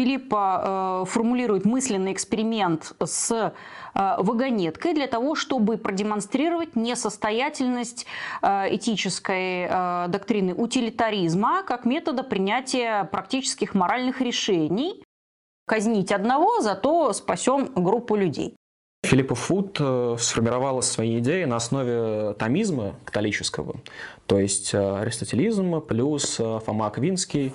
Филиппа формулирует мысленный эксперимент с вагонеткой для того, чтобы продемонстрировать несостоятельность этической доктрины утилитаризма как метода принятия практических моральных решений. Казнить одного, зато спасем группу людей. Филиппа Фуд э, сформировала свои идеи на основе томизма католического, то есть э, аристотелизм плюс э, Фома Аквинский.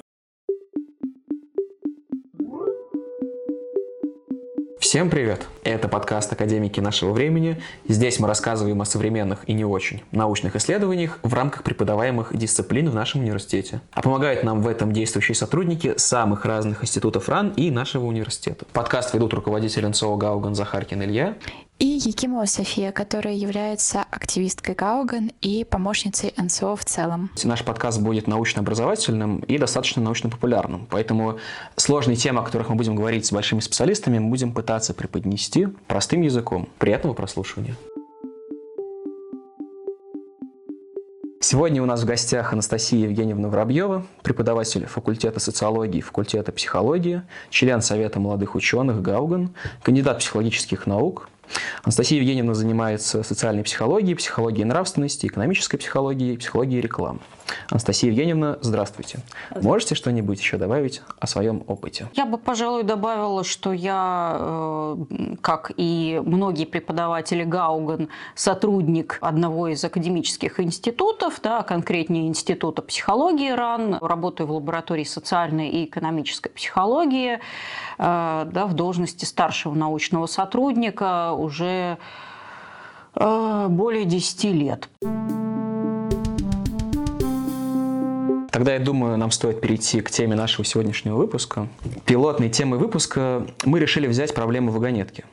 Всем привет! Это подкаст «Академики нашего времени». Здесь мы рассказываем о современных и не очень научных исследованиях в рамках преподаваемых дисциплин в нашем университете. А помогают нам в этом действующие сотрудники самых разных институтов РАН и нашего университета. Подкаст ведут руководитель НСО Гауган Захаркин Илья и Якимова София, которая является активисткой Гауган и помощницей НСО в целом. Наш подкаст будет научно-образовательным и достаточно научно-популярным, поэтому сложные темы, о которых мы будем говорить с большими специалистами, мы будем пытаться преподнести простым языком. Приятного прослушивания. Сегодня у нас в гостях Анастасия Евгеньевна Воробьева, преподаватель факультета социологии и факультета психологии, член Совета молодых ученых Гауган, кандидат психологических наук, Анастасия Евгеньевна занимается социальной психологией, психологией нравственности, экономической психологией, психологией рекламы. Анастасия Евгеньевна, здравствуйте. здравствуйте. Можете что-нибудь еще добавить о своем опыте? Я бы, пожалуй, добавила, что я, э, как и многие преподаватели Гауган, сотрудник одного из академических институтов, да, конкретнее Института психологии РАН, работаю в лаборатории социальной и экономической психологии, э, да, в должности старшего научного сотрудника уже э, более 10 лет. Тогда, я думаю, нам стоит перейти к теме нашего сегодняшнего выпуска. Пилотной темой выпуска мы решили взять проблему вагонетки.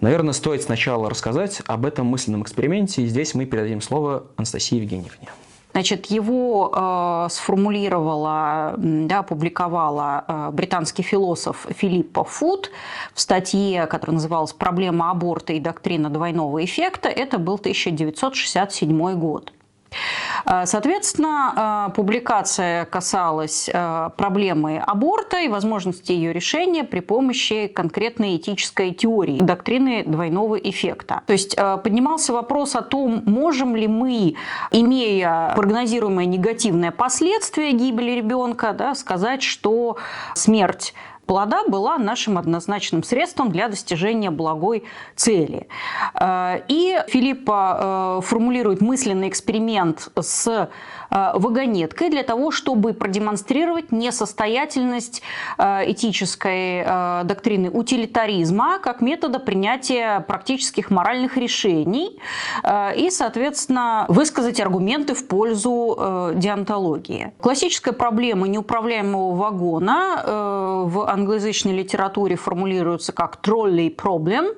Наверное, стоит сначала рассказать об этом мысленном эксперименте, и здесь мы передадим слово Анастасии Евгеньевне. Значит, его э, сформулировала, да, опубликовала э, британский философ Филиппа Фуд в статье, которая называлась «Проблема аборта и доктрина двойного эффекта». Это был 1967 год. Э, соответственно, э, публикация касалась э, проблемы аборта и возможности ее решения при помощи конкретной этической теории, доктрины двойного эффекта. То есть поднимался вопрос о том, можем ли мы, имея прогнозируемое негативное последствие гибели ребенка, да, сказать, что смерть плода была нашим однозначным средством для достижения благой цели. Э, и Филиппа э, формулирует мысленный эксперимент с вагонеткой для того, чтобы продемонстрировать несостоятельность э, этической э, доктрины утилитаризма как метода принятия практических моральных решений и, соответственно, высказать аргументы в пользу деонтологии. Классическая проблема неуправляемого вагона в англоязычной литературе формулируется как trolley problem.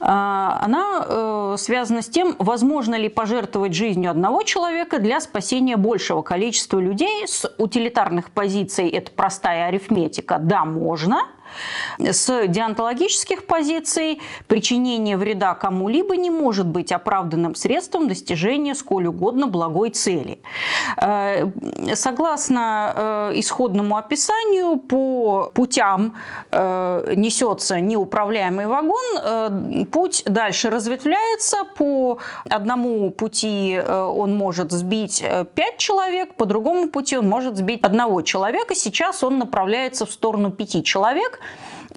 Она связана с тем, возможно ли пожертвовать жизнью одного человека для спасения большего количества людей с утилитарных позиций, это простая арифметика, да, можно – с деонтологических позиций причинение вреда кому-либо не может быть оправданным средством достижения сколь угодно благой цели. Э, согласно э, исходному описанию, по путям э, несется неуправляемый вагон, путь дальше разветвляется, по одному пути он может сбить 5 человек, по другому пути он может сбить одного человека. Сейчас он направляется в сторону 5 человек,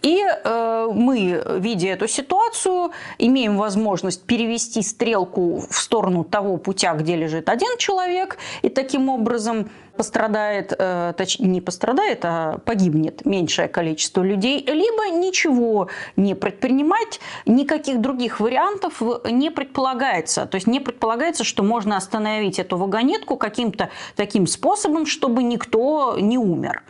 и э, мы, видя эту ситуацию, имеем возможность перевести стрелку в сторону того путя, где лежит один человек, и таким образом пострадает, э, точнее не пострадает, а погибнет меньшее количество людей, либо ничего не предпринимать, никаких других вариантов не предполагается. То есть не предполагается, что можно остановить эту вагонетку каким-то таким способом, чтобы никто не умер.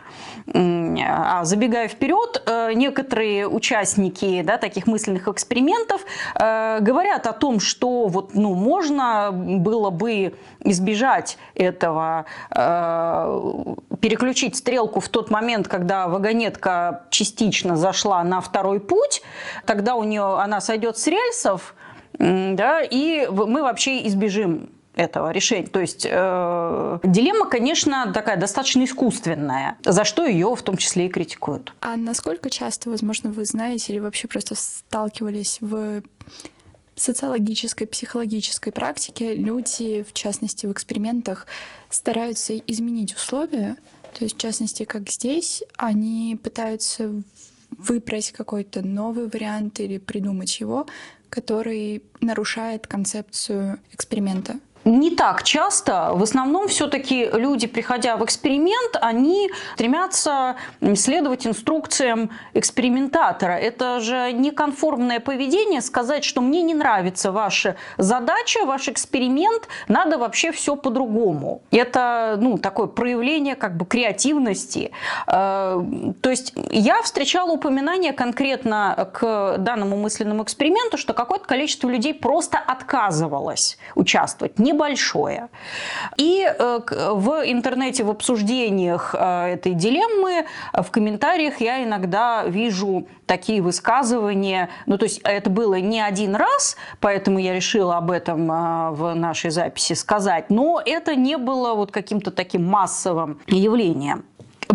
А забегая вперед, э, некоторые участники да, таких мысленных экспериментов э, говорят о том, что вот, ну, можно было бы избежать этого, э, переключить стрелку в тот момент, когда вагонетка частично зашла на второй путь, тогда у нее она сойдет с рельсов, да, и мы вообще избежим этого решения. То есть э, дилемма, конечно, такая достаточно искусственная, за что ее в том числе и критикуют. А насколько часто, возможно, вы знаете или вообще просто сталкивались в социологической, психологической практике люди, в частности в экспериментах, стараются изменить условия. То есть, в частности, как здесь, они пытаются выбрать какой-то новый вариант или придумать его, который нарушает концепцию эксперимента не так часто. В основном все-таки люди, приходя в эксперимент, они стремятся следовать инструкциям экспериментатора. Это же неконформное поведение сказать, что мне не нравится ваша задача, ваш эксперимент, надо вообще все по-другому. Это ну, такое проявление как бы креативности. Э, то есть я встречала упоминание конкретно к данному мысленному эксперименту, что какое-то количество людей просто отказывалось участвовать, не небольшое. И э, в интернете, в обсуждениях э, этой дилеммы, э, в комментариях я иногда вижу такие высказывания. Ну, то есть это было не один раз, поэтому я решила об этом в нашей записи сказать, но это не было вот каким-то таким массовым явлением.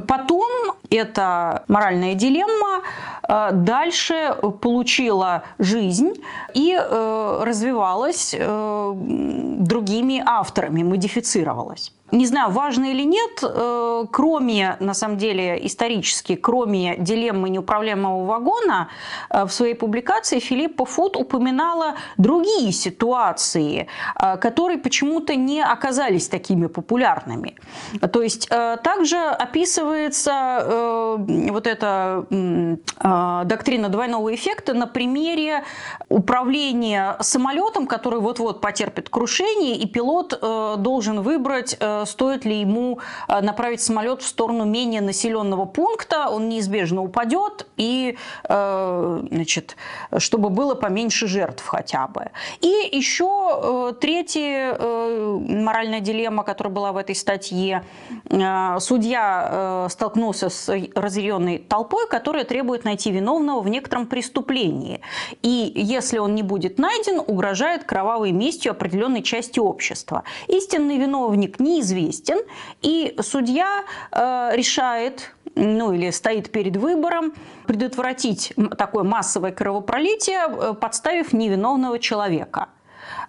Потом эта моральная дилемма э, дальше получила жизнь и э, развивалась э, другими авторами, модифицировалась не знаю, важно или нет, э, кроме, на самом деле, исторически, кроме дилеммы неуправляемого вагона, э, в своей публикации Филиппа Фуд упоминала другие ситуации, э, которые почему-то не оказались такими популярными. То есть также описывается вот эта доктрина двойного эффекта на примере управления самолетом, который вот-вот потерпит крушение, и пилот должен выбрать стоит ли ему э, направить самолет в сторону менее населенного пункта, он неизбежно упадет, и, э, значит, чтобы было поменьше жертв хотя бы. И еще э, третья моральная дилемма, которая была в этой статье. Судья столкнулся с разъяренной толпой, которая требует найти виновного в некотором преступлении. И если он не будет найден, угрожает кровавой местью определенной части общества. Истинный виновник неизвестен известен, и судья э, решает ну или стоит перед выбором предотвратить такое массовое кровопролитие, э, подставив невиновного человека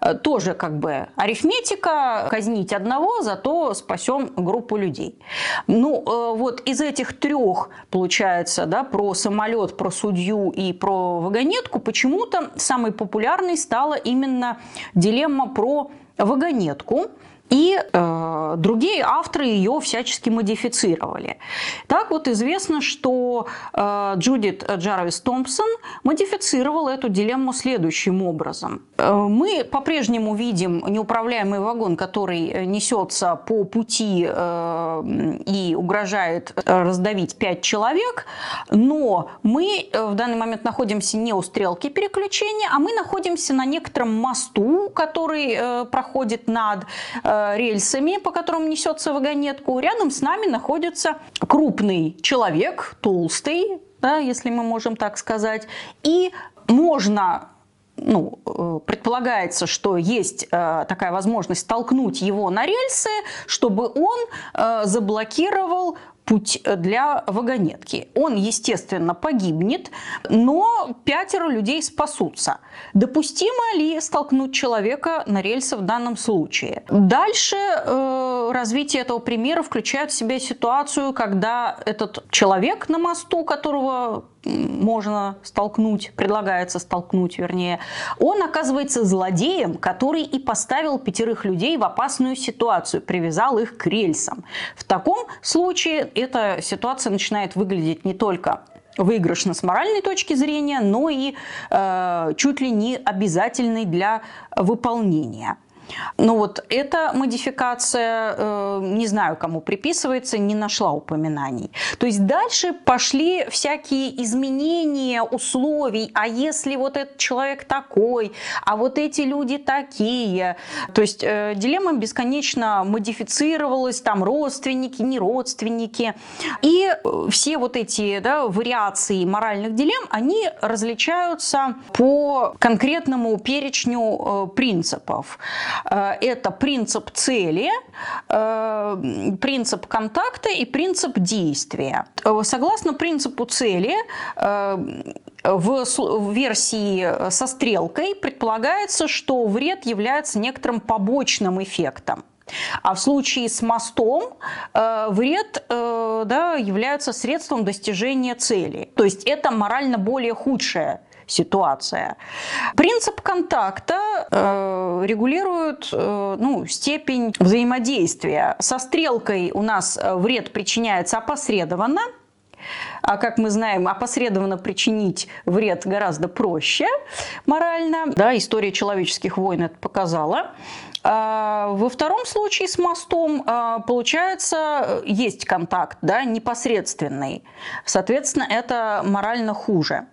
э, тоже как бы арифметика, казнить одного, зато спасем группу людей. Ну, вот из этих трех, получается, да, про самолет, про судью и про вагонетку, почему-то самой популярной стала именно дилемма про вагонетку, и э, другие авторы ее всячески модифицировали. Так вот известно, что э, Джудит Джарвис Томпсон модифицировала эту дилемму следующим образом. Э, мы по-прежнему видим неуправляемый вагон, который несется по пути э, и угрожает раздавить пять человек, но мы э, в данный момент находимся не у стрелки переключения, а мы находимся на некотором мосту, который э, проходит над э, Э, рельсами, по которым несется вагонетку. Рядом с нами находится крупный человек, толстый, да, если мы можем так сказать. И можно ну, э, предполагается, что есть э, такая возможность толкнуть его на рельсы, чтобы он э, заблокировал путь для вагонетки. Он, естественно, погибнет, но пятеро людей спасутся. Допустимо ли столкнуть человека на рельсы в данном случае? Дальше э, развитие этого примера включает в себя ситуацию, когда этот человек на мосту, которого можно столкнуть, предлагается столкнуть, вернее, он оказывается злодеем, который и поставил пятерых людей в опасную ситуацию, привязал их к рельсам. В таком случае эта ситуация начинает выглядеть не только выигрышно с моральной точки зрения, но и э, чуть ли не обязательной для выполнения. Но вот эта модификация, э, не знаю, кому приписывается, не нашла упоминаний. То есть дальше пошли всякие изменения условий. А если вот этот человек такой, а вот эти люди такие. То есть э, дилемма бесконечно модифицировалась, там родственники, не родственники. И э, все вот эти да, вариации моральных дилемм, они различаются по конкретному перечню принципов. Это принцип цели, принцип контакта и принцип действия. Согласно принципу цели, в версии со стрелкой предполагается, что вред является некоторым побочным эффектом. А в случае с мостом э, вред э, да, является средством достижения цели. То есть это морально более худшая ситуация. Принцип контакта э, регулирует э, ну, степень взаимодействия. Со стрелкой у нас э, вред причиняется опосредованно, а как мы знаем, опосредованно причинить вред гораздо проще морально. Да, история человеческих войн это показала. А, во втором случае с мостом, а, получается, есть контакт, да, непосредственный. Соответственно, это морально хуже.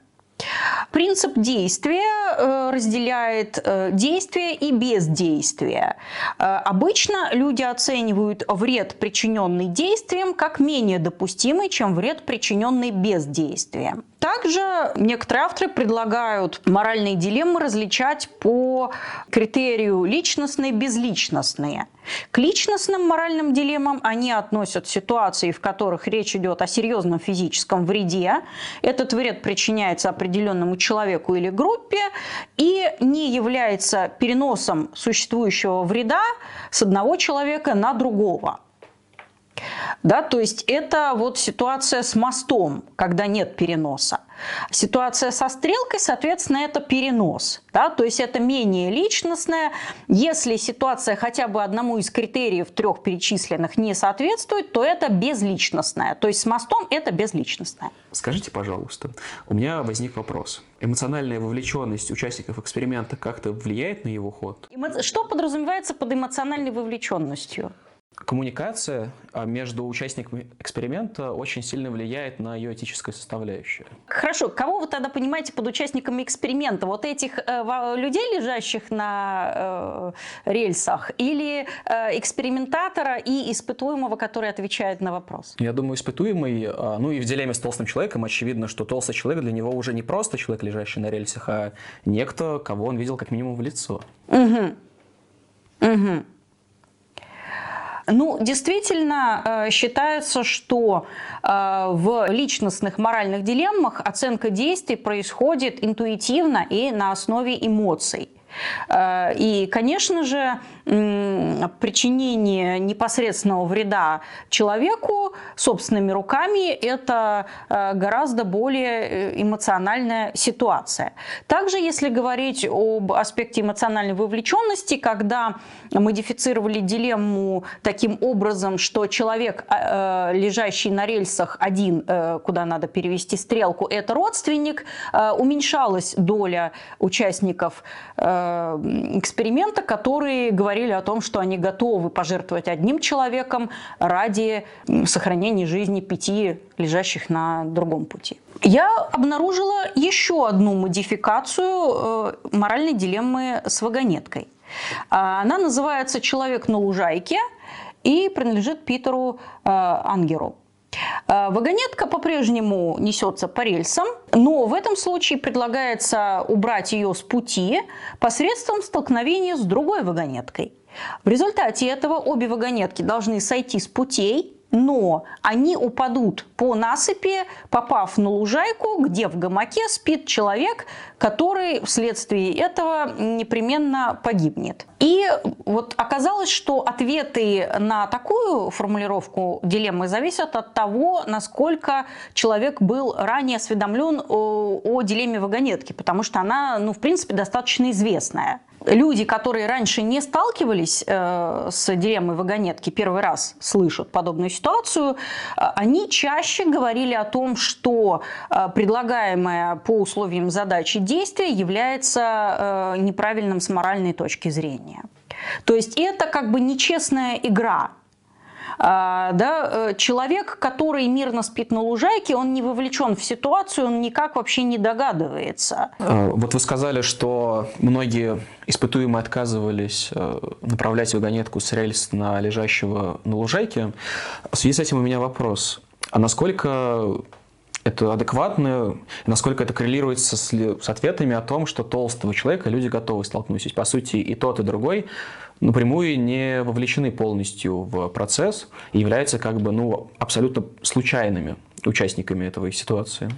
Принцип действия э, разделяет э, действие и бездействие. Э, обычно люди оценивают вред, причиненный действием, как менее допустимый, чем вред, причиненный бездействием. Также некоторые авторы предлагают моральные дилеммы различать по критерию личностные и безличностные. К личностным моральным дилеммам они относят ситуации, в которых речь идет о серьезном физическом вреде. Этот вред причиняется определенному человеку или группе и не является переносом существующего вреда с одного человека на другого. Да, то есть это вот ситуация с мостом, когда нет переноса. Ситуация со стрелкой, соответственно, это перенос. Да, то есть это менее личностное. Если ситуация хотя бы одному из критериев трех перечисленных не соответствует, то это безличностное. То есть с мостом это безличностное. Скажите, пожалуйста, у меня возник вопрос. Эмоциональная вовлеченность участников эксперимента как-то влияет на его ход? Что подразумевается под эмоциональной вовлеченностью? Коммуникация а, между участниками эксперимента очень сильно влияет на ее этическое составляющее. Хорошо, кого вы тогда понимаете под участниками эксперимента? Вот этих э, людей, лежащих на э, рельсах, или э, экспериментатора и испытуемого, который отвечает на вопрос? Я думаю, испытуемый, э, ну и в дилемме с толстым человеком очевидно, что толстый человек для него уже не просто человек, лежащий на рельсах, а некто, кого он видел как минимум в лицо. Угу. Угу. Ну, действительно, э, считается, что э, в личностных моральных дилеммах оценка действий происходит интуитивно и на основе эмоций. Э, и, конечно же, причинение непосредственного вреда человеку собственными руками – это э, гораздо более э, эмоциональная ситуация. Также, если говорить об аспекте эмоциональной вовлеченности, когда модифицировали дилемму таким образом, что человек, лежащий на рельсах один, куда надо перевести стрелку, это родственник, уменьшалась доля участников эксперимента, которые говорили о том, что они готовы пожертвовать одним человеком ради сохранения жизни пяти лежащих на другом пути. Я обнаружила еще одну модификацию э, моральной дилеммы с вагонеткой. А, она называется «Человек на лужайке» и принадлежит Питеру э, Ангеру. Э, вагонетка по-прежнему несется по рельсам, но в этом случае предлагается убрать ее с пути посредством столкновения с другой вагонеткой. В результате этого обе вагонетки должны сойти с путей но они упадут по насыпи, попав на лужайку, где в гамаке спит человек, который вследствие этого непременно погибнет. И вот оказалось, что ответы на такую формулировку дилеммы зависят от того, насколько человек был ранее осведомлен о, о дилемме вагонетки, потому что она, ну, в принципе, достаточно известная люди, которые раньше не сталкивались э, с дилеммой вагонетки, первый раз слышат подобную ситуацию, э, они чаще говорили о том, что э, предлагаемое по условиям задачи действие является неправильным с моральной точки зрения. То есть это как бы нечестная игра, а, да, э, человек, который мирно спит на лужайке, он не вовлечен в ситуацию, он никак вообще не догадывается. А, вот вы сказали, что многие испытуемые отказывались э, направлять вагонетку с рельс на лежащего на лужайке. В связи с этим у меня вопрос. А насколько это адекватно, насколько это коррелируется с, с ответами о том, что толстого человека люди готовы столкнуть. По сути, и тот, и другой напрямую не вовлечены полностью в процесс и являются как бы ну, абсолютно случайными участниками этой ситуации.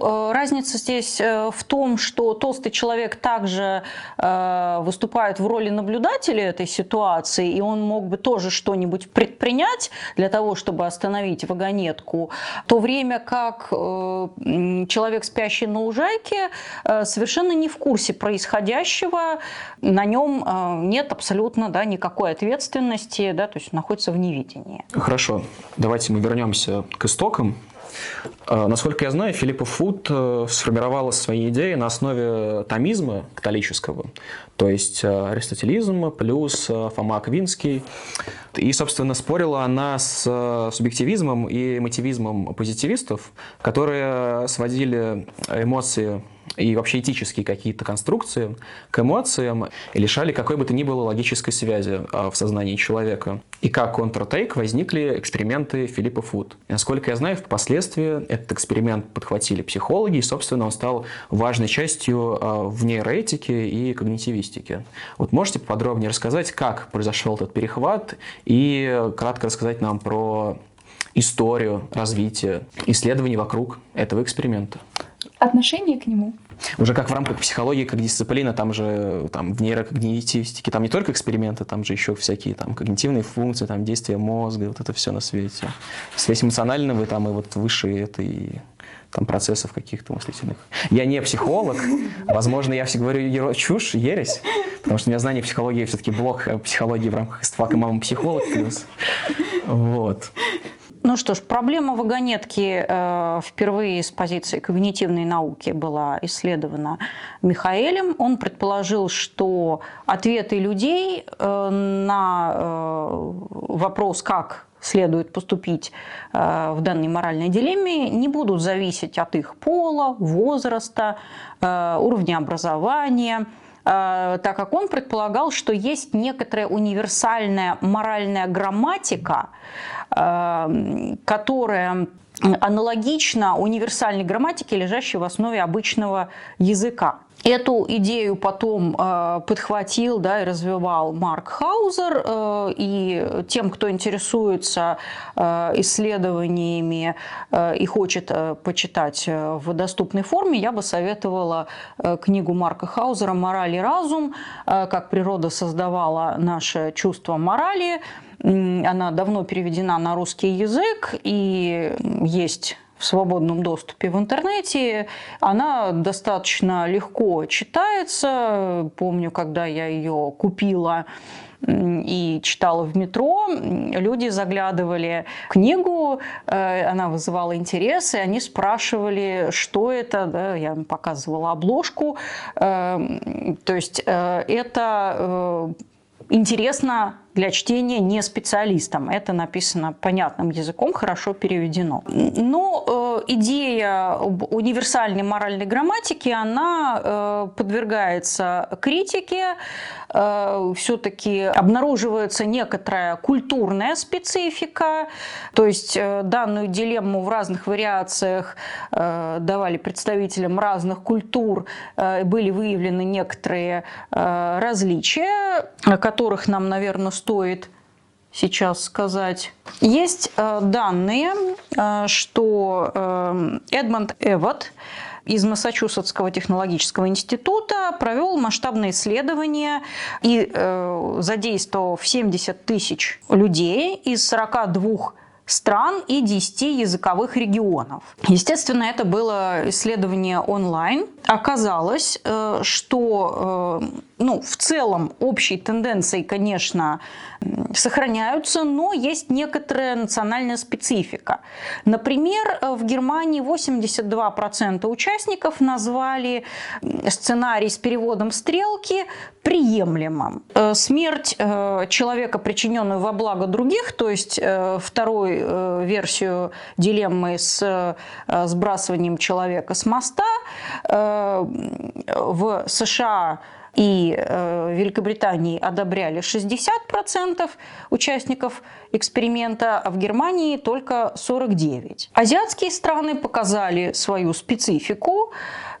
Э, разница здесь э, в том, что толстый человек также э, выступает в роли наблюдателя этой ситуации, и он мог бы тоже что-нибудь предпринять для того, чтобы остановить вагонетку, в то время как человек, спящий на лужайке, совершенно не в курсе происходящего, на нем нет абсолютно да, никакой ответственности, да, то есть находится в невидении. Хорошо, давайте мы вернемся к истокам насколько я знаю, Филиппа Фуд э, сформировала свои идеи на основе томизма католического, то есть э, аристотелизм плюс Фома Аквинский. И, собственно, спорила она с субъективизмом и мотивизмом позитивистов, которые сводили эмоции и вообще этические какие-то конструкции к эмоциям лишали какой бы то ни было логической связи а, в сознании человека. И как контртейк возникли эксперименты Филиппа Фуд. И, насколько я знаю, впоследствии этот эксперимент подхватили психологи, и, собственно, он стал важной частью а, в нейроэтике и когнитивистике. Вот можете подробнее рассказать, как произошел этот перехват, и кратко рассказать нам про историю развития исследований вокруг этого эксперимента отношение к нему. Уже как в рамках психологии, как дисциплина, там же там, в нейрокогнитивистике, там не только эксперименты, там же еще всякие там когнитивные функции, там действия мозга, вот это все на свете. Связь эмоционального, там и вот выше этой там процессов каких-то мыслительных. Я не психолог, возможно, я все говорю чушь, ересь, потому что у меня знание психологии все-таки блок психологии в рамках СТФАК и мама психолог плюс. Вот. Ну что ж, проблема вагонетки э, впервые с позиции когнитивной науки была исследована Михаэлем. Он предположил, что ответы людей э, на э, вопрос, как следует поступить э, в данной моральной дилемме, не будут зависеть от их пола, возраста, э, уровня образования – так как он предполагал, что есть некоторая универсальная моральная грамматика, э, которая аналогична универсальной грамматике, лежащей в основе обычного языка. Эту идею потом э, подхватил да, и развивал Марк Хаузер. Э, и тем, кто интересуется э, исследованиями э, и хочет э, почитать э, в доступной форме, я бы советовала э, книгу Марка Хаузера «Мораль и разум. Э, как природа создавала наше чувство морали». Она давно переведена на русский язык и есть в свободном доступе в интернете. Она достаточно легко читается. Помню, когда я ее купила и читала в метро, люди заглядывали в книгу, э, она вызывала интерес, и они спрашивали, что это, да, я им показывала обложку, э, то есть э, это интересно для чтения не специалистам. Это написано понятным языком, хорошо переведено. Но э, идея универсальной моральной грамматике, она э, подвергается критике. Э, Все-таки обнаруживается некоторая культурная специфика. То есть э, данную дилемму в разных вариациях э, давали представителям разных культур. Были выявлены некоторые различия, о которых нам, наверное, стоит сейчас сказать. Есть данные, что Эдмонд Эвот из Массачусетского технологического института провел масштабное исследование и задействовав 70 тысяч людей из 42 стран и 10 языковых регионов. Естественно, это было исследование онлайн. Оказалось, что ну, в целом общей тенденции, конечно, сохраняются, но есть некоторая национальная специфика. Например, в Германии 82% участников назвали сценарий с переводом стрелки приемлемым. Э, смерть э, человека, причиненную во благо других, то есть э, вторую версию дилеммы с сбрасыванием человека с моста, в США и э, Великобритании одобряли 60% участников эксперимента, а в Германии только 49%. Азиатские страны показали свою специфику.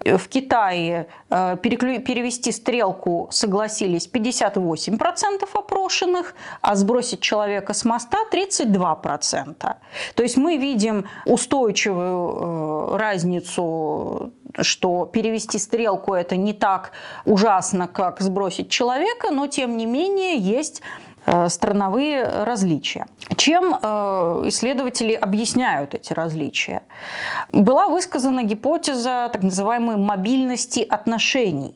В Китае э, перевести стрелку согласились 58% опрошенных, а сбросить человека с моста 32%. То есть мы видим устойчивую э, разницу что перевести стрелку это не так ужасно, как сбросить человека, но тем не менее есть Э, страновые различия. Чем э, исследователи объясняют эти различия? Была высказана гипотеза так называемой мобильности отношений.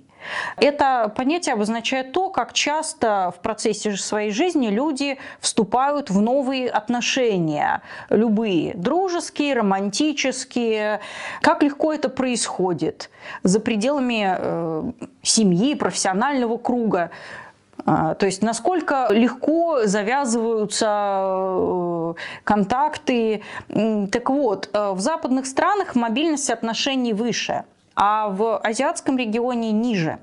Это понятие обозначает то, как часто в процессе своей жизни люди вступают в новые отношения, любые, дружеские, романтические, как легко это происходит за пределами э, семьи, профессионального круга. А, то есть насколько легко завязываются э, контакты. Так вот, э, в западных странах мобильность отношений выше, а в азиатском регионе ниже.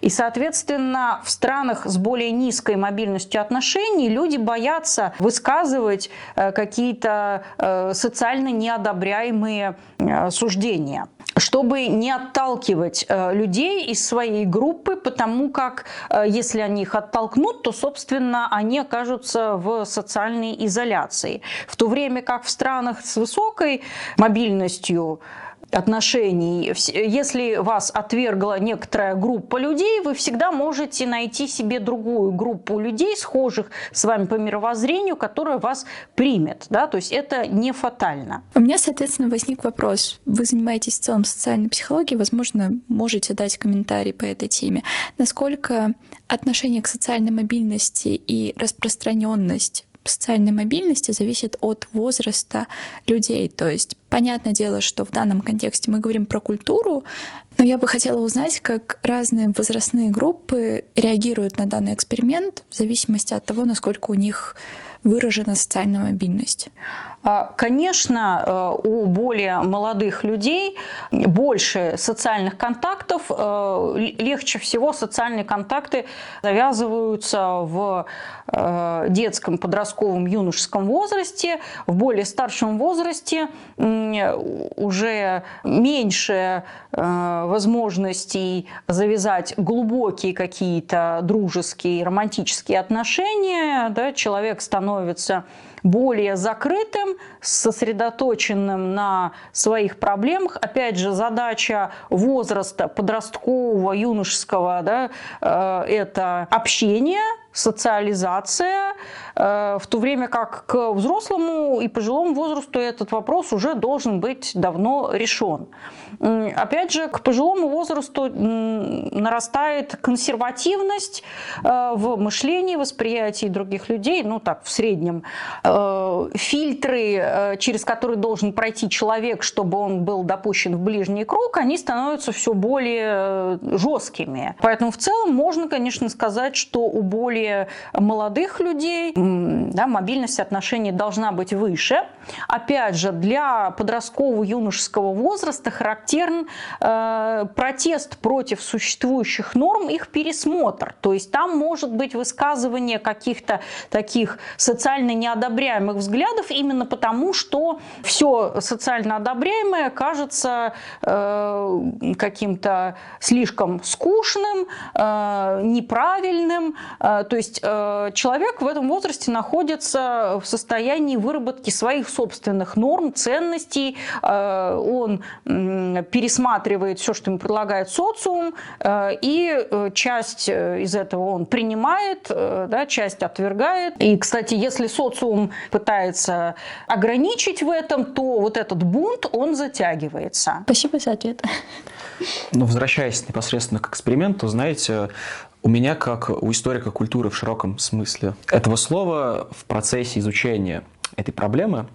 И, соответственно, в странах с более низкой мобильностью отношений люди боятся высказывать э, какие-то социально неодобряемые суждения чтобы не отталкивать э, людей из своей группы, потому как э, если они их оттолкнут, то, собственно, они окажутся в социальной изоляции. В то время как в странах с высокой мобильностью отношений. Если вас отвергла некоторая группа людей, вы всегда можете найти себе другую группу людей, схожих с вами по мировоззрению, которая вас примет. Да? То есть это не фатально. У меня, соответственно, возник вопрос. Вы занимаетесь в целом социальной психологией, возможно, можете дать комментарий по этой теме. Насколько отношение к социальной мобильности и распространенность социальной мобильности зависит от возраста людей. То есть понятное дело, что в данном контексте мы говорим про культуру, но я бы хотела узнать, как разные возрастные группы реагируют на данный эксперимент в зависимости от того, насколько у них выражена социальная мобильность? А, конечно, э, у более молодых людей больше социальных контактов. Э, легче всего социальные контакты завязываются в детском, подростковом, юношеском возрасте. В более старшем возрасте уже меньше возможностей завязать глубокие какие-то дружеские, романтические отношения. Да, человек становится становится более закрытым, сосредоточенным на своих проблемах. Опять же, задача возраста подросткового, юношеского да, э, – это общение, социализация, э, в то время как к взрослому и пожилому возрасту этот вопрос уже должен быть давно решен. Опять же, к пожилому возрасту нарастает консервативность э, в мышлении, восприятии других людей, ну так, в среднем. Э, фильтры, через которые должен пройти человек, чтобы он был допущен в ближний круг, они становятся все более жесткими. Поэтому в целом можно, конечно, сказать, что у более более молодых людей да, мобильность отношений должна быть выше. Опять же, для подросткового юношеского возраста характерен э, протест против существующих норм, их пересмотр. То есть там может быть высказывание каких-то таких социально неодобряемых взглядов именно потому, что все социально одобряемое кажется э, каким-то слишком скучным, э, неправильным. Э, то есть э, человек в этом возрасте находится в состоянии выработки своих собственных норм, ценностей. Э, он пересматривает все, что ему предлагает социум, э, и часть из этого он принимает, да, часть отвергает. И, кстати, если социум пытается ограничить в этом, то вот этот бунт, он затягивается. Спасибо за ответ. Ну, возвращаясь непосредственно к эксперименту, знаете, у меня, как у историка культуры в широком смысле этого слова, в процессе изучения этой проблемы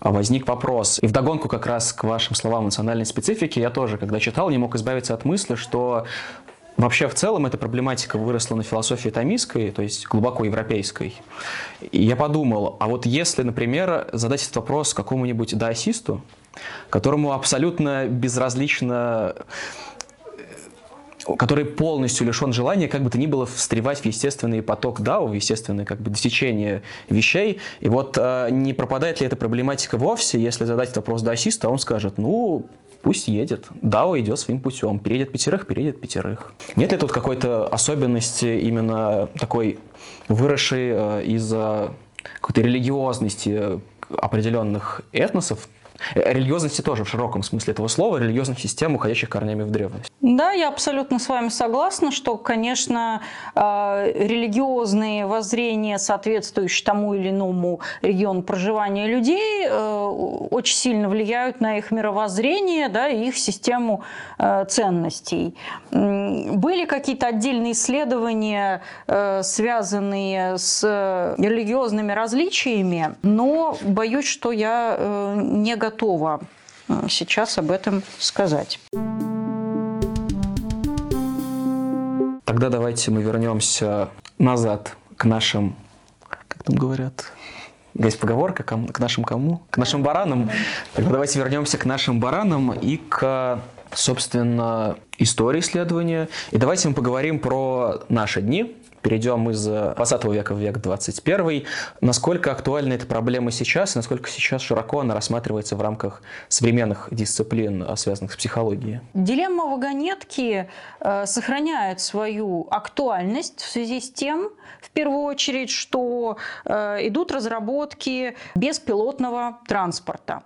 возник вопрос. И вдогонку как раз к вашим словам национальной специфики я тоже, когда читал, не мог избавиться от мысли, что Вообще, в целом, эта проблематика выросла на философии томистской, то есть глубоко европейской. И я подумал, а вот если, например, задать этот вопрос какому-нибудь даосисту, которому абсолютно безразлично который полностью лишен желания как бы то ни было встревать в естественный поток DAO, в естественное как бы течение вещей. И вот э, не пропадает ли эта проблематика вовсе, если задать вопрос даосиста, он скажет, ну, пусть едет. DAO идет своим путем. Переедет пятерых, переедет пятерых. Нет ли тут какой-то особенности именно такой выросшей э, из-за какой-то религиозности определенных этносов, религиозности тоже в широком смысле этого слова, религиозных систем, уходящих корнями в древность. Да, я абсолютно с вами согласна, что, конечно, э, религиозные воззрения, соответствующие тому или иному региону проживания людей, э, очень сильно влияют на их мировоззрение да, и их систему ценностей. Были какие-то отдельные исследования, связанные с религиозными различиями, но боюсь, что я не готова готова э, сейчас об этом сказать. Тогда давайте мы вернемся назад к нашим, как там говорят, есть поговорка к нашим кому? К нашим баранам. Тогда давайте вернемся к нашим баранам и к, собственно, истории исследования. И давайте мы поговорим про наши дни, перейдем из 20 века в век 21. Насколько актуальна эта проблема сейчас, и насколько сейчас широко она рассматривается в рамках современных дисциплин, а, связанных с психологией? Дилемма вагонетки э, сохраняет свою актуальность в связи с тем, в первую очередь, что э, идут разработки беспилотного транспорта.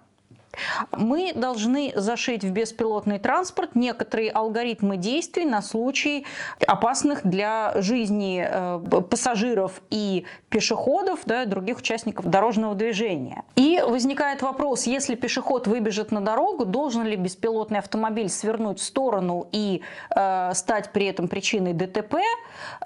Мы должны зашить в беспилотный транспорт некоторые алгоритмы действий на случай опасных для жизни э, пассажиров и пешеходов, да, других участников дорожного движения. И возникает вопрос, если пешеход выбежит на дорогу, должен ли беспилотный автомобиль свернуть в сторону и э, стать при этом причиной ДТП,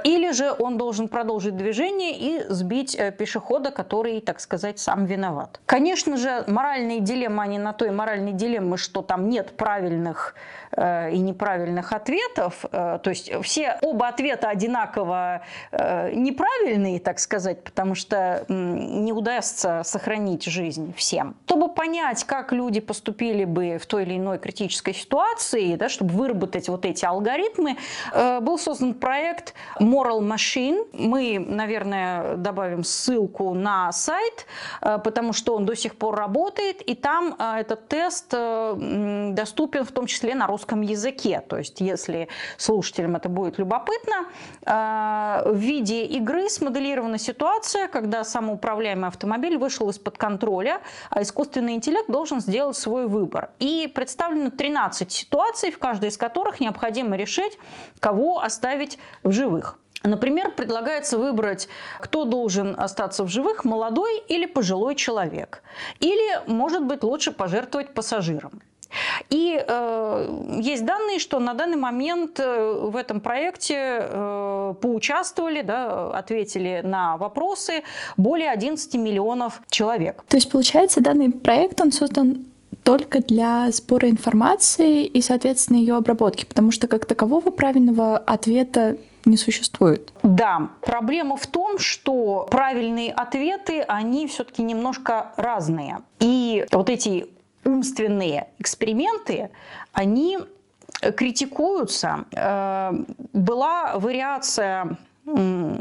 или же он должен продолжить движение и сбить э, пешехода, который, так сказать, сам виноват. Конечно же, моральные дилеммы, они на той моральной дилеммы, что там нет правильных э, и неправильных ответов. Э, то есть все оба ответа одинаково э, неправильные, так сказать, потому что не удастся сохранить жизнь всем. Чтобы понять, как люди поступили бы в той или иной критической ситуации, да, чтобы выработать вот эти алгоритмы, был создан проект Moral Machine. Мы, наверное, добавим ссылку на сайт, потому что он до сих пор работает, и там этот тест э, доступен в том числе на русском языке. То есть, если слушателям это будет любопытно, э, в виде игры смоделирована ситуация, когда самоуправляемый автомобиль вышел из-под контроля, а искусственный интеллект должен сделать свой выбор. И представлено 13 ситуаций, в каждой из которых необходимо решить, кого оставить в живых. Например, предлагается выбрать, кто должен остаться в живых, молодой или пожилой человек. Или, может быть, лучше пожертвовать пассажиром. И э, есть данные, что на данный момент э, в этом проекте э, поучаствовали, да, ответили на вопросы более 11 миллионов человек. То есть, получается, данный проект, он создан только для сбора информации и, соответственно, ее обработки, потому что как такового правильного ответа не существует. Да, проблема в том, что правильные ответы, они все-таки немножко разные. И вот эти умственные эксперименты, они критикуются. Э, была вариация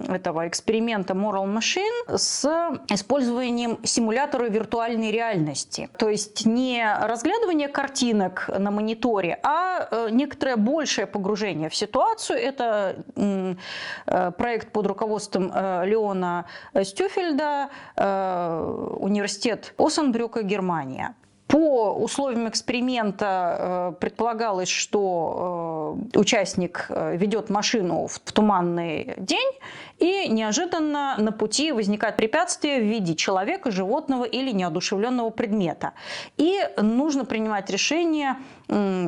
этого эксперимента Moral Machine с использованием симулятора виртуальной реальности. То есть не разглядывание картинок на мониторе, а э, некоторое большее погружение в ситуацию. Это э, проект под руководством э, Леона Стюфельда, университет Осенбрюка, Германия. По условиям эксперимента предполагалось, что участник э, ведет машину в туманный день, и неожиданно на пути возникает препятствие в виде человека, животного или неодушевленного предмета. И нужно принимать решение,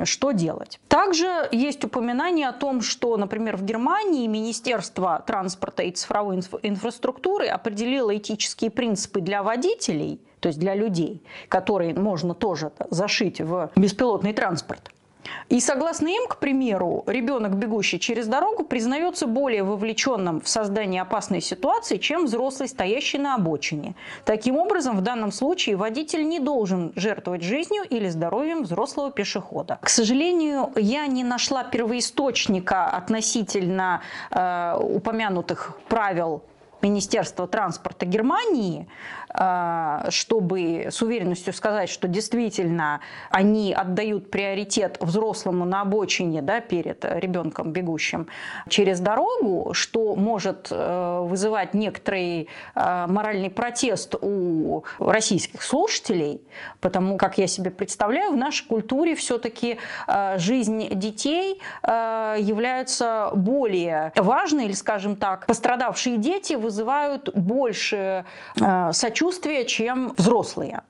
что делать. Также есть упоминание о том, что, например, в Германии Министерство транспорта и цифровой инфраструктуры определило этические принципы для водителей, то есть для людей, которые можно тоже зашить в беспилотный транспорт. И согласно им, к примеру, ребенок, бегущий через дорогу, признается более вовлеченным в создание опасной ситуации, чем взрослый, стоящий на обочине. Таким образом, в данном случае водитель не должен жертвовать жизнью или здоровьем взрослого пешехода. К сожалению, я не нашла первоисточника относительно э, упомянутых правил Министерства транспорта Германии, чтобы с уверенностью сказать, что действительно они отдают приоритет взрослому на обочине да, перед ребенком, бегущим через дорогу, что может э, вызывать некоторый э, моральный протест у российских слушателей, потому как я себе представляю, в нашей культуре все-таки э, жизнь детей является более важной, или, скажем так, пострадавшие дети вызывают больше сочувствия сочувствия, чем взрослые.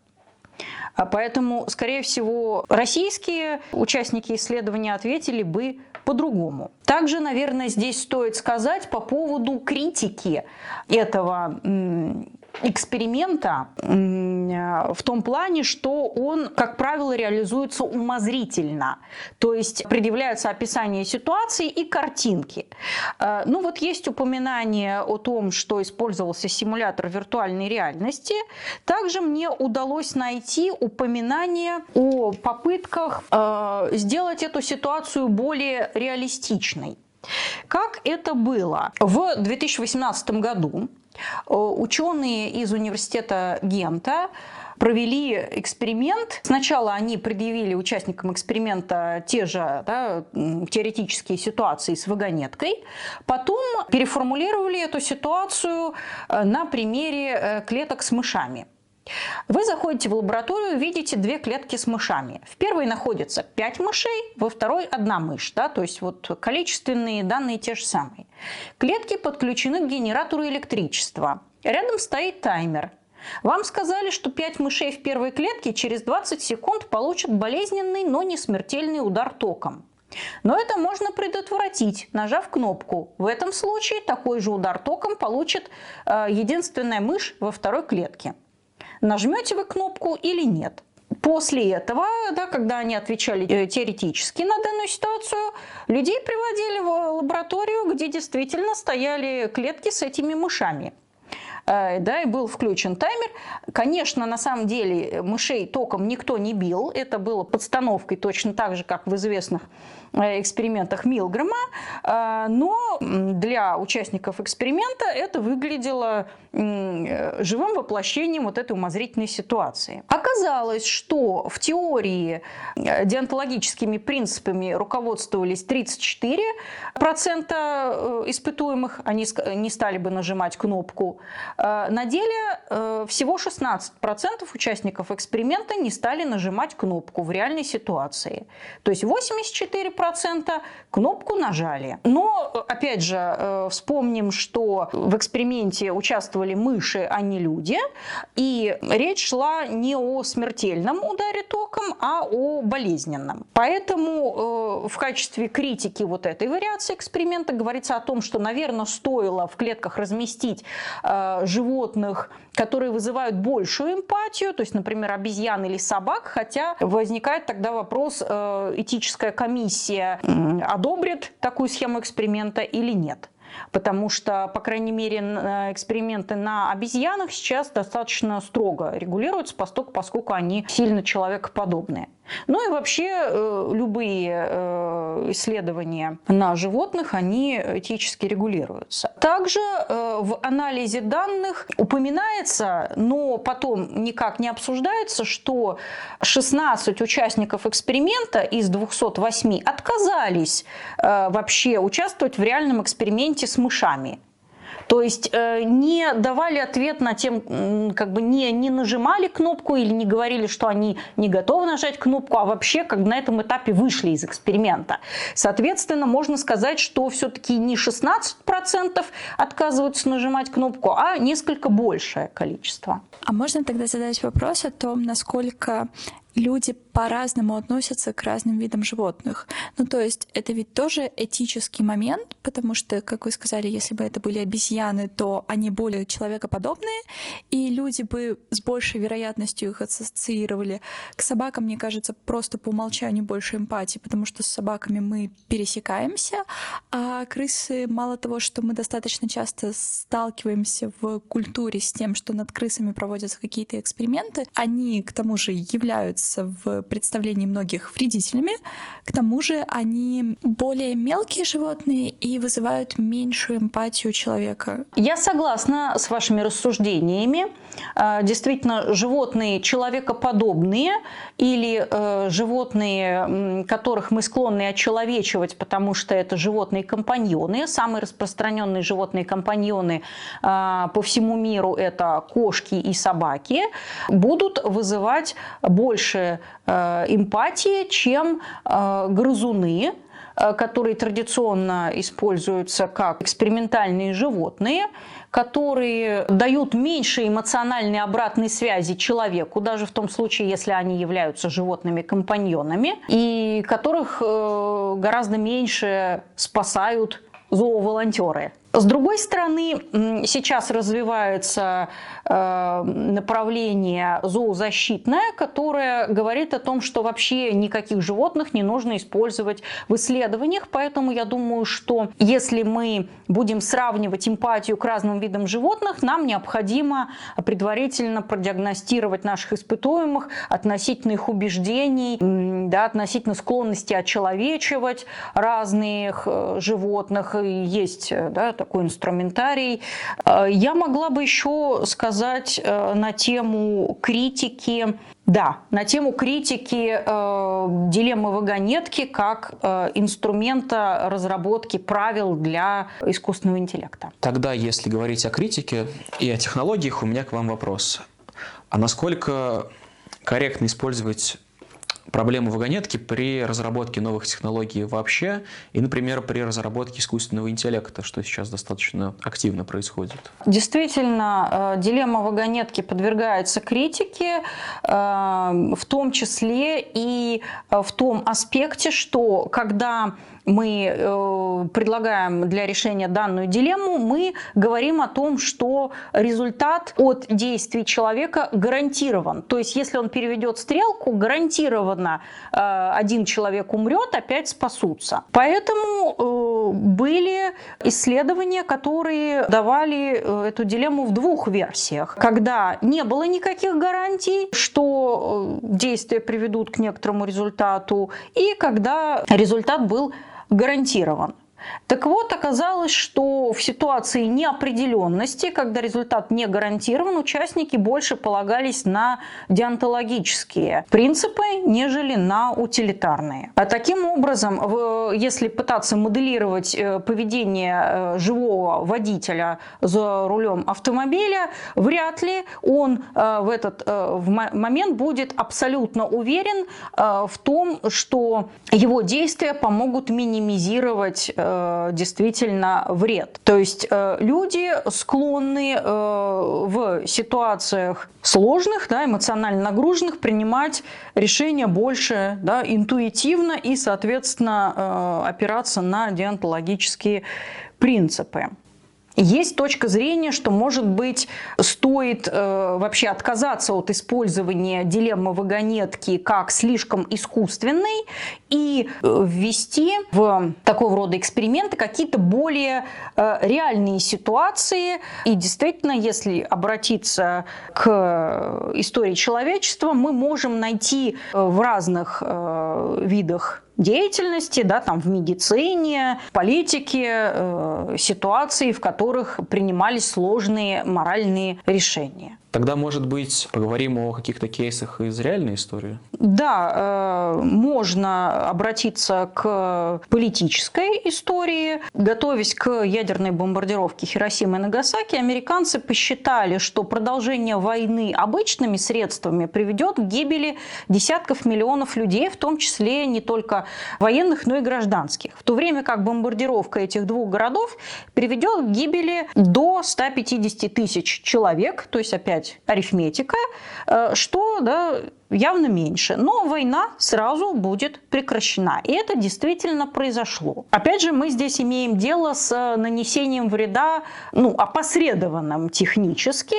А поэтому, скорее всего, российские участники исследования ответили бы по-другому. Также, наверное, здесь стоит сказать по поводу критики этого эксперимента в том плане, что он, как правило, реализуется умозрительно. То есть предъявляются описание ситуации и картинки. Э, ну вот есть упоминание о том, что использовался симулятор виртуальной реальности. Также мне удалось найти упоминание о попытках э, сделать эту ситуацию более реалистичной. Как это было? В 2018 году Э, ученые из университета Гента провели эксперимент. Сначала они предъявили участникам эксперимента те же да, теоретические ситуации с вагонеткой, потом переформулировали эту ситуацию э, на примере э, клеток с мышами. Вы заходите в лабораторию, видите две клетки с мышами. В первой находится 5 мышей, во второй одна мышь. Да? То есть вот количественные данные те же самые. Клетки подключены к генератору электричества. Рядом стоит таймер. Вам сказали, что 5 мышей в первой клетке через 20 секунд получат болезненный, но не смертельный удар током. Но это можно предотвратить, нажав кнопку. В этом случае такой же удар током получит э, единственная мышь во второй клетке нажмете вы кнопку или нет. После этого, да, когда они отвечали э, теоретически на данную ситуацию, людей приводили в лабораторию, где действительно стояли клетки с этими мышами. Э, да, и был включен таймер. Конечно, на самом деле мышей током никто не бил, это было подстановкой точно так же, как в известных Э, экспериментах Милгрэма, э, но для участников эксперимента это выглядело э, живым воплощением вот этой умозрительной ситуации. Оказалось, что в теории деонтологическими принципами руководствовались 34% испытуемых, они не стали бы нажимать кнопку. На деле всего 16% участников эксперимента не стали нажимать кнопку в реальной ситуации. То есть 84% 4% кнопку нажали. Но, опять же, э, вспомним, что в эксперименте участвовали мыши, а не люди. И речь шла не о смертельном ударе током, а о болезненном. Поэтому э, в качестве критики вот этой вариации эксперимента говорится о том, что, наверное, стоило в клетках разместить э, животных, которые вызывают большую эмпатию, то есть, например, обезьян или собак, хотя возникает тогда вопрос, этическая комиссия одобрит такую схему эксперимента или нет. Потому что, по крайней мере, эксперименты на обезьянах сейчас достаточно строго регулируются, поскольку они сильно человекоподобные. Ну и вообще э, любые э, исследования на животных, они этически регулируются. Также э, в анализе данных упоминается, но потом никак не обсуждается, что 16 участников эксперимента из 208 отказались вообще участвовать в реальном эксперименте с мышами. То есть э, не давали ответ на тем, как бы не, не нажимали кнопку или не говорили, что они не готовы нажать кнопку, а вообще как на этом этапе вышли из эксперимента. Соответственно, можно сказать, что все-таки не 16% отказываются нажимать кнопку, а несколько большее количество. А можно тогда задать вопрос о том, насколько люди по-разному относятся к разным видам животных. Ну, то есть это ведь тоже этический момент, потому что, как вы сказали, если бы это были обезьяны, то они более человекоподобные, и люди бы с большей вероятностью их ассоциировали. К собакам, мне кажется, просто по умолчанию больше эмпатии, потому что с собаками мы пересекаемся, а крысы, мало того, что мы достаточно часто сталкиваемся в культуре с тем, что над крысами проводятся какие-то эксперименты, они к тому же являются в представлении многих вредителями. К тому же они более мелкие животные и вызывают меньшую эмпатию человека. Я согласна с вашими рассуждениями. А, действительно, животные человекоподобные или э, животные, которых мы склонны очеловечивать, потому что это животные-компаньоны. Самые распространенные животные-компаньоны а, по всему миру – это кошки и собаки, будут вызывать больше Э, эмпатии, чем э, грызуны, э, которые традиционно используются как экспериментальные животные, которые дают меньше эмоциональной обратной связи человеку, даже в том случае, если они являются животными-компаньонами, и которых гораздо меньше спасают зооволонтеры. С другой стороны, сейчас развивается направление зоозащитное, которое говорит о том, что вообще никаких животных не нужно использовать в исследованиях. Поэтому я думаю, что если мы будем сравнивать эмпатию к разным видам животных, нам необходимо предварительно продиагностировать наших испытуемых относительно их убеждений, да, относительно склонности очеловечивать разных э, животных. Есть да, такой инструментарий. Э, я могла бы еще сказать э, на тему критики да, на тему критики э, дилеммы вагонетки как э, инструмента разработки правил для искусственного интеллекта. Тогда, если говорить о критике и о технологиях, у меня к вам вопрос. А насколько корректно использовать проблему вагонетки при разработке новых технологий вообще и, например, при разработке искусственного интеллекта, что сейчас достаточно активно происходит. Действительно, э, дилемма вагонетки подвергается критике, э, в том числе и э, в том аспекте, что когда мы э, предлагаем для решения данную дилемму, мы говорим о том, что результат от действий человека гарантирован. То есть, если он переведет стрелку, гарантированно э, один человек умрет, опять спасутся. Поэтому э, были исследования, которые давали эту дилемму в двух версиях. Когда не было никаких гарантий, что действия приведут к некоторому результату, и когда результат был гарантирован. Так вот, оказалось, что в ситуации неопределенности, когда результат не гарантирован, участники больше полагались на деонтологические принципы, нежели на утилитарные. А таким образом, если пытаться моделировать э, поведение э, живого водителя за рулем автомобиля, вряд ли он э, в этот момент будет абсолютно уверен в том, что его действия помогут минимизировать Э, действительно вред. То есть э, люди склонны э, в ситуациях сложных, да, эмоционально нагруженных принимать решения больше да, интуитивно и, соответственно, опираться на деонтологические принципы. Есть точка зрения, что, может быть, стоит э, вообще отказаться от использования дилеммы вагонетки как слишком искусственной и э, ввести в такого рода эксперименты какие-то более э, реальные ситуации. И действительно, если обратиться к истории человечества, мы можем найти э, в разных э, видах деятельности, да, там в медицине, политике, э, ситуации, в которых принимались сложные моральные решения. Тогда, может быть, поговорим о каких-то кейсах из реальной истории? Да, э, можно обратиться к политической истории. Готовясь к ядерной бомбардировке Хиросимы и Нагасаки, американцы посчитали, что продолжение войны обычными средствами приведет к гибели десятков миллионов людей, в том числе не только военных, но и гражданских. В то время как бомбардировка этих двух городов приведет к гибели до 150 тысяч человек, то есть опять получать арифметика, э, что да, явно меньше. Но война сразу будет прекращена. И это действительно произошло. Опять же, мы здесь имеем дело с нанесением вреда, ну, опосредованным технически.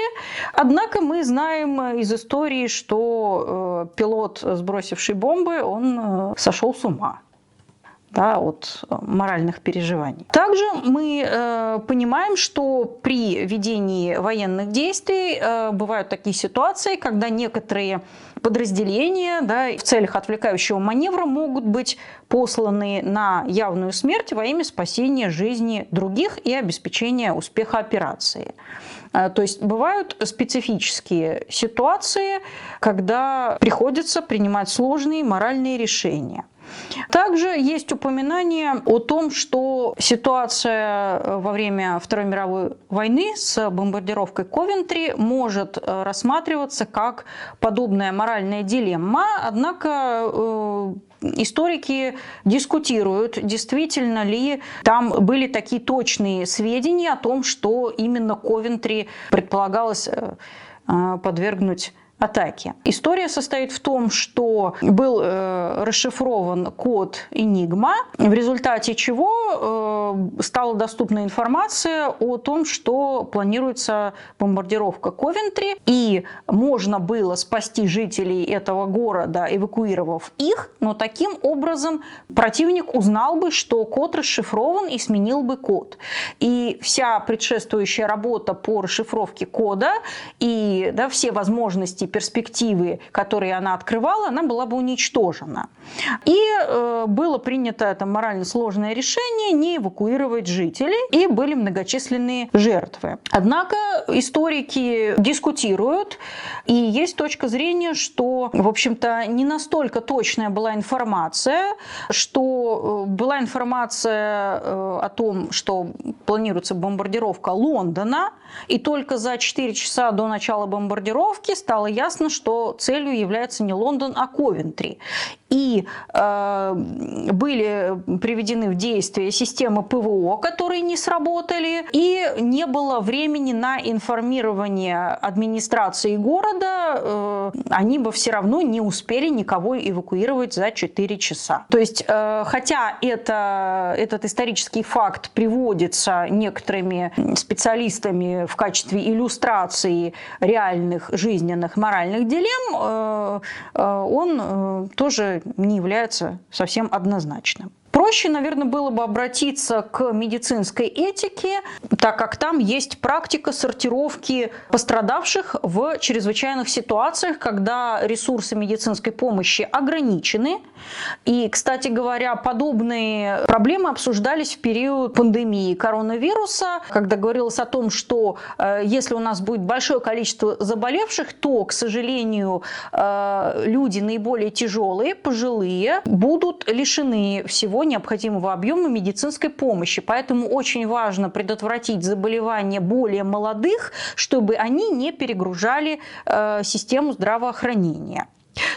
Однако мы знаем из истории, что э, пилот, сбросивший бомбы, он э, сошел с ума да, от э, моральных переживаний. Также мы э, понимаем, что при ведении военных действий э, бывают такие ситуации, когда некоторые подразделения да, в целях отвлекающего маневра могут быть посланы на явную смерть во имя спасения жизни других и обеспечения успеха операции. Э, то есть бывают специфические ситуации, когда приходится принимать сложные моральные решения. Также есть упоминание о том, что ситуация э, во время Второй мировой войны с бомбардировкой Ковентри может э, рассматриваться как подобная моральная дилемма, однако э, историки дискутируют, действительно ли там были такие точные сведения о том, что именно Ковентри предполагалось подвергнуть атаки. История состоит в том, что был э, расшифрован код Enigma, в результате чего э, стала доступна информация о том, что планируется бомбардировка Ковентри, и можно было спасти жителей этого города, эвакуировав их, но таким образом противник узнал бы, что код расшифрован и сменил бы код. И вся предшествующая работа по расшифровке кода и да, все возможности перспективы, которые она открывала, она была бы уничтожена. И э, было принято это морально сложное решение не эвакуировать жителей, и были многочисленные жертвы. Однако историки дискутируют, и есть точка зрения, что, в общем-то, не настолько точная была информация, что э, была информация э, о том, что планируется бомбардировка Лондона, и только за 4 часа до начала бомбардировки стало ясно, что целью является не Лондон, а Ковентри и э, были приведены в действие системы ПВО, которые не сработали, и не было времени на информирование администрации города, э, они бы все равно не успели никого эвакуировать за 4 часа. То есть, э, хотя это, этот исторический факт приводится некоторыми специалистами в качестве иллюстрации реальных жизненных моральных дилемм, э, э, он э, тоже не является совсем однозначным. Проще, наверное, было бы обратиться к медицинской этике, так как там есть практика сортировки пострадавших в чрезвычайных ситуациях, когда ресурсы медицинской помощи ограничены. И, кстати говоря, подобные проблемы обсуждались в период пандемии коронавируса, когда говорилось о том, что э, если у нас будет большое количество заболевших, то, к сожалению, э, люди наиболее тяжелые, пожилые, будут лишены всего необходимого объема медицинской помощи. Поэтому очень важно предотвратить заболевания более молодых, чтобы они не перегружали э, систему здравоохранения.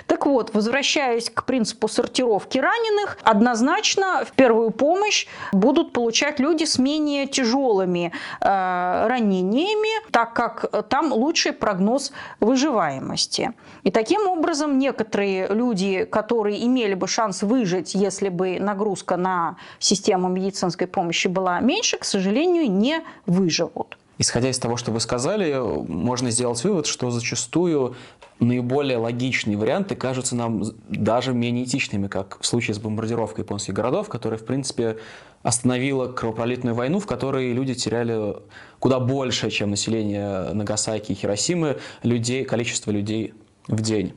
Так вот, возвращаясь к принципу сортировки раненых, однозначно в первую помощь будут получать люди с менее тяжелыми э, ранениями, так как там лучший прогноз выживаемости. И таким образом некоторые люди, которые имели бы шанс выжить, если бы нагрузка на систему медицинской помощи была меньше, к сожалению, не выживут. Исходя из того, что вы сказали, можно сделать вывод, что зачастую наиболее логичные варианты кажутся нам даже менее этичными, как в случае с бомбардировкой японских городов, которая, в принципе, остановила кровопролитную войну, в которой люди теряли куда больше, чем население Нагасаки и Хиросимы, людей, количество людей в день.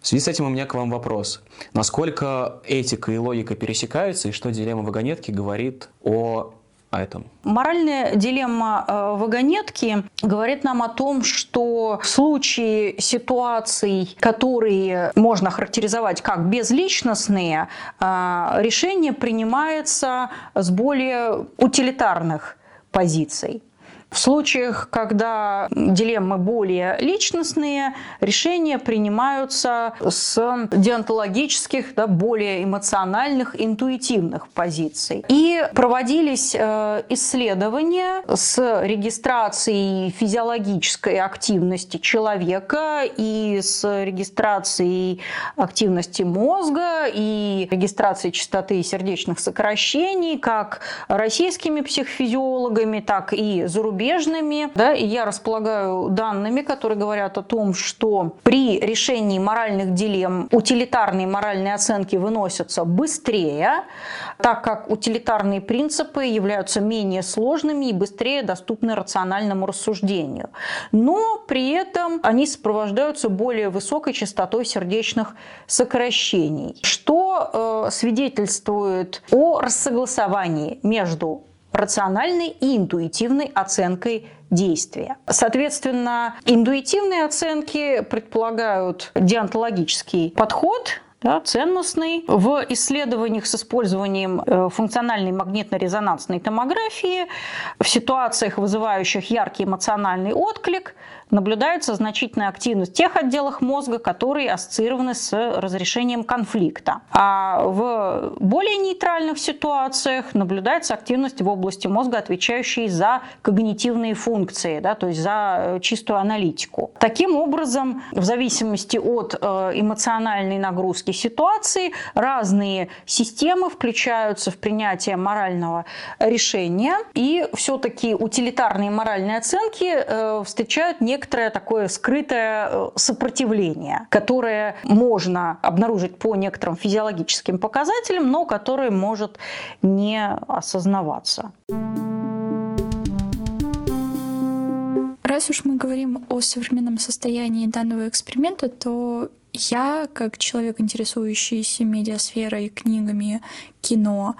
В связи с этим у меня к вам вопрос. Насколько этика и логика пересекаются, и что дилемма вагонетки говорит о о? Моральная дилемма э, вагонетки говорит нам о том, что в случае ситуаций, которые можно характеризовать как безличностные, э, решение принимается с более утилитарных позиций. В случаях, когда дилеммы более личностные, решения принимаются с деонтологических, да, более эмоциональных, интуитивных позиций. И проводились э, исследования с регистрацией физиологической активности человека и с регистрацией активности мозга и регистрацией частоты сердечных сокращений как российскими психофизиологами, так и зарубежными. Да, и я располагаю данными, которые говорят о том, что при решении моральных дилемм утилитарные моральные оценки выносятся быстрее, так как утилитарные принципы являются менее сложными и быстрее доступны рациональному рассуждению. Но при этом они сопровождаются более высокой частотой сердечных сокращений, что э, свидетельствует о рассогласовании между рациональной и интуитивной оценкой действия. Соответственно, интуитивные оценки предполагают деонтологический подход, да, ценностный. В исследованиях с использованием э, функциональной магнитно-резонансной томографии в ситуациях, вызывающих яркий эмоциональный отклик, наблюдается значительная активность тех отделах мозга, которые ассоциированы с разрешением конфликта. А в более нейтральных ситуациях наблюдается активность в области мозга, отвечающей за когнитивные функции, да, то есть за э, чистую аналитику. Таким образом, в зависимости от э, эмоциональной нагрузки ситуации, разные системы включаются в принятие морального решения, и все-таки утилитарные моральные оценки э, встречают некоторые некоторое такое скрытое э, сопротивление, которое можно обнаружить по некоторым физиологическим показателям, но которое может не осознаваться. Раз уж мы говорим о современном состоянии данного эксперимента, то я, как человек, интересующийся медиасферой, книгами, кино,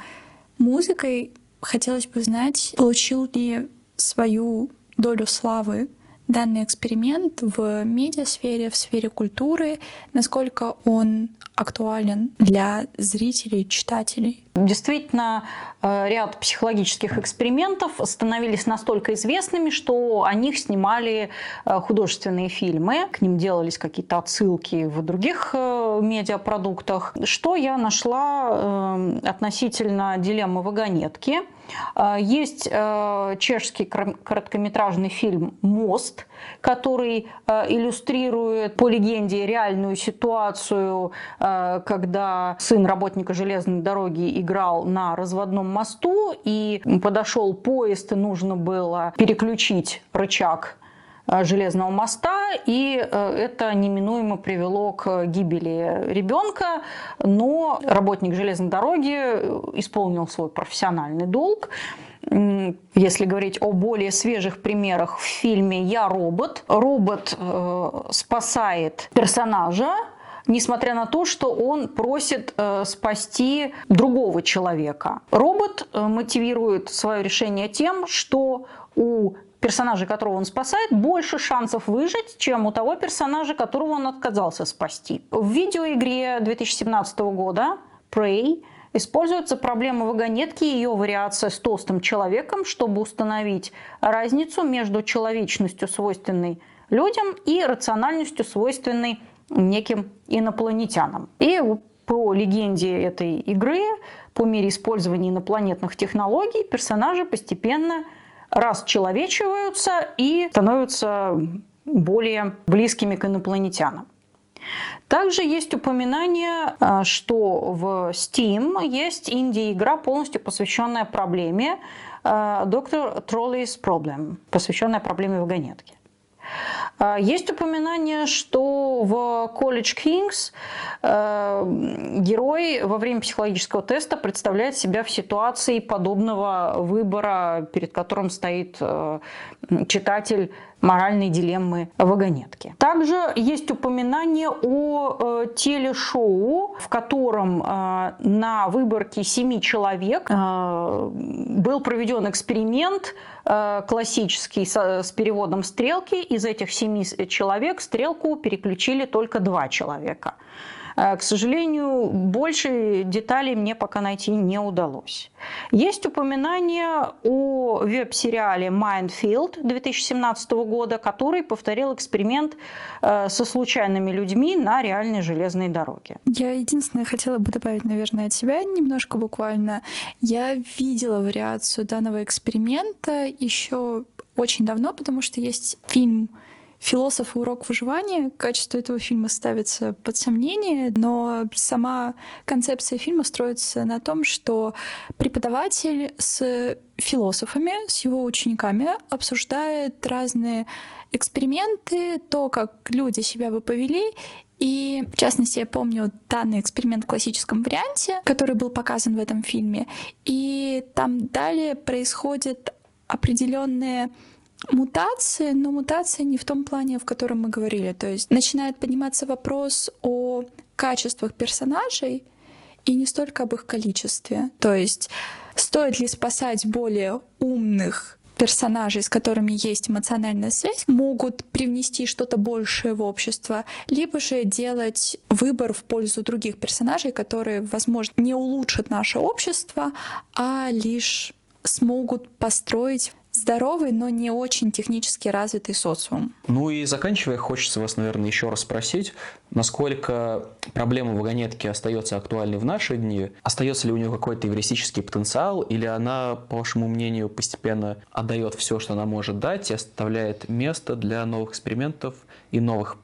музыкой, хотелось бы знать, получил ли свою долю славы данный эксперимент в медиасфере, в сфере культуры, насколько он актуален для зрителей, читателей? Действительно, э, ряд психологических экспериментов становились настолько известными, что о них снимали э, художественные фильмы, к ним делались какие-то отсылки в других э, медиапродуктах. Что я нашла относительно дилеммы вагонетки? Есть чешский короткометражный фильм «Мост», который иллюстрирует по легенде реальную ситуацию, когда сын работника железной дороги и играл на разводном мосту, и подошел поезд, и нужно было переключить рычаг э, железного моста, и э, это неминуемо привело к гибели ребенка, но работник железной дороги э, исполнил свой профессиональный долг. Если говорить о более свежих примерах в фильме «Я робот», робот спасает персонажа, несмотря на то, что он просит э, спасти другого человека. Робот э, мотивирует свое решение тем, что у персонажа, которого он спасает, больше шансов выжить, чем у того персонажа, которого он отказался спасти. В видеоигре 2017 года Prey используется проблема вагонетки и ее вариация с толстым человеком, чтобы установить разницу между человечностью, свойственной людям, и рациональностью, свойственной неким инопланетянам. И по легенде этой игры, по мере использования инопланетных технологий, персонажи постепенно расчеловечиваются и становятся более близкими к инопланетянам. Также есть упоминание, а, что в Steam есть инди-игра, полностью посвященная проблеме Доктор Троллей's Problem, посвященная проблеме вагонетки. А, есть упоминание, что в College Kings э, герой во время психологического теста представляет себя в ситуации подобного выбора, перед которым стоит э, читатель моральной дилеммы вагонетки. Также есть упоминание о э, телешоу, в котором э, на выборке семи человек э, был проведен эксперимент э, классический с, с переводом стрелки. Из этих семи человек стрелку переключили только два человека. К сожалению, больше деталей мне пока найти не удалось. Есть упоминание о веб-сериале Mindfield 2017 года, который повторил эксперимент со случайными людьми на реальной железной дороге. Я единственное хотела бы добавить, наверное, от себя немножко буквально. Я видела вариацию данного эксперимента еще очень давно, потому что есть фильм «Философ и урок выживания». Качество этого фильма ставится под сомнение, но сама концепция фильма строится на том, что преподаватель с философами, с его учениками обсуждает разные эксперименты, то, как люди себя бы повели, и, в частности, я помню данный эксперимент в классическом варианте, который был показан в этом фильме. И там далее происходят определенные мутации, но мутации не в том плане, в котором мы говорили. То есть начинает подниматься вопрос о качествах персонажей и не столько об их количестве. То есть стоит ли спасать более умных персонажей, с которыми есть эмоциональная связь, могут привнести что-то большее в общество, либо же делать выбор в пользу других персонажей, которые, возможно, не улучшат наше общество, а лишь смогут построить здоровый, но не очень технически развитый социум. Ну и заканчивая, хочется вас, наверное, еще раз спросить, насколько проблема вагонетки остается актуальной в наши дни? Остается ли у нее какой-то эвристический потенциал, или она, по вашему мнению, постепенно отдает все, что она может дать, и оставляет место для новых экспериментов и новых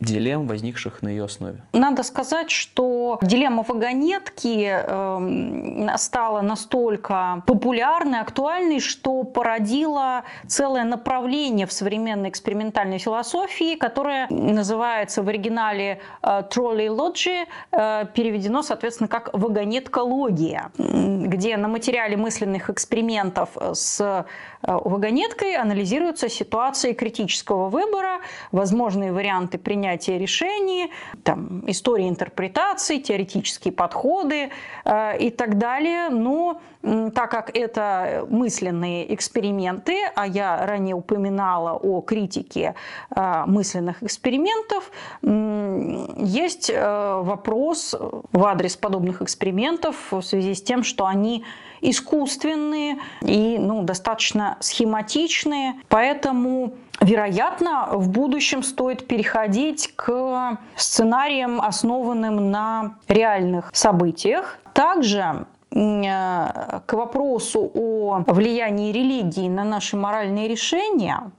дилемм, возникших на ее основе? Надо сказать, что дилемма вагонетки э, стала настолько популярной, актуальной, что породила целое направление в современной экспериментальной философии, которое называется в оригинале э, троллей-лоджи, э, переведено, соответственно, как вагонеткология, где на материале мысленных экспериментов с э, вагонеткой анализируются ситуации критического выбора, возможные варианты принятия решений, там, история интерпретации, теоретические подходы э, и так далее. Но так как это мысленные эксперименты, а я ранее упоминала о критике э, мысленных экспериментов, есть э, вопрос в адрес подобных экспериментов в связи с тем, что они искусственные и ну, достаточно схематичные. Поэтому Вероятно, в будущем стоит переходить к сценариям, основанным на реальных событиях. Также э, к вопросу о влиянии религии на наши моральные решения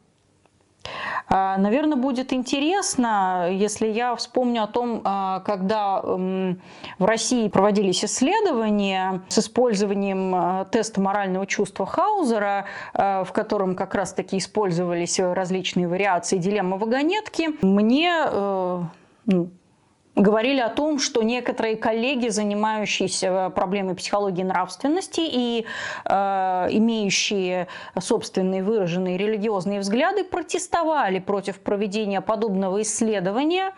Наверное, будет интересно, если я вспомню о том, а, когда в России проводились исследования с использованием а, теста морального чувства Хаузера, в котором как раз-таки использовались различные вариации дилеммы вагонетки, мне э, ну, говорили о том, что некоторые коллеги, занимающиеся проблемой психологии нравственности и э, имеющие собственные выраженные религиозные взгляды, протестовали против проведения подобного исследования, э,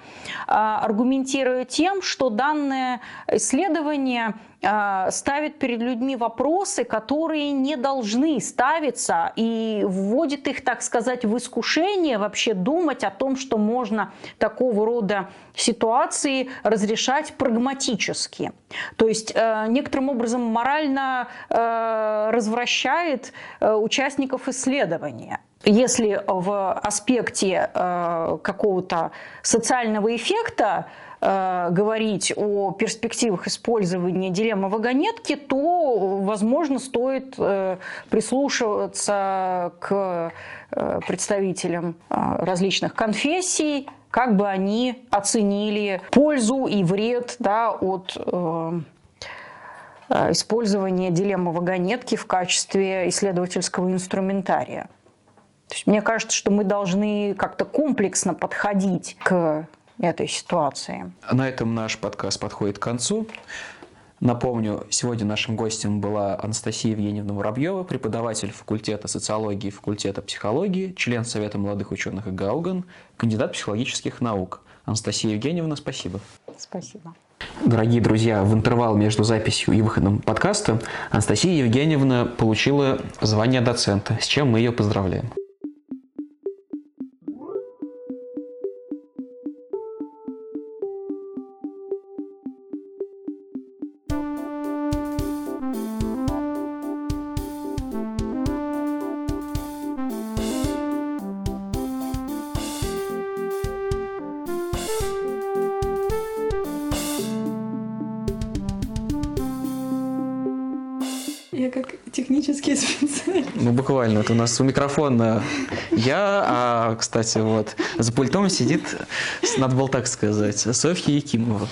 аргументируя тем, что данное исследование ставит перед людьми вопросы, которые не должны ставиться и вводит их, так сказать, в искушение вообще думать о том, что можно такого рода ситуации разрешать прагматически. То есть э, некоторым образом морально э, развращает э, участников исследования. Если в аспекте какого-то социального эффекта Э, говорить о перспективах использования дилеммы вагонетки, то, возможно, стоит э, прислушиваться к э, представителям различных конфессий, как бы они оценили пользу и вред да, от использования дилеммы вагонетки в качестве исследовательского инструментария. То есть мне кажется, что мы должны как-то комплексно подходить к этой ситуации. На этом наш подкаст подходит к концу. Напомню, сегодня нашим гостем была Анастасия Евгеньевна Муравьева, преподаватель факультета социологии и факультета психологии, член Совета молодых ученых ГАУГАН, кандидат психологических наук. Анастасия Евгеньевна, спасибо. Спасибо. Дорогие друзья, в интервал между записью и выходом подкаста Анастасия Евгеньевна получила звание доцента, с чем мы ее поздравляем. Ну, буквально. Это у нас у микрофона я, а, кстати, вот, за пультом сидит, надо было так сказать, Софья Якимова.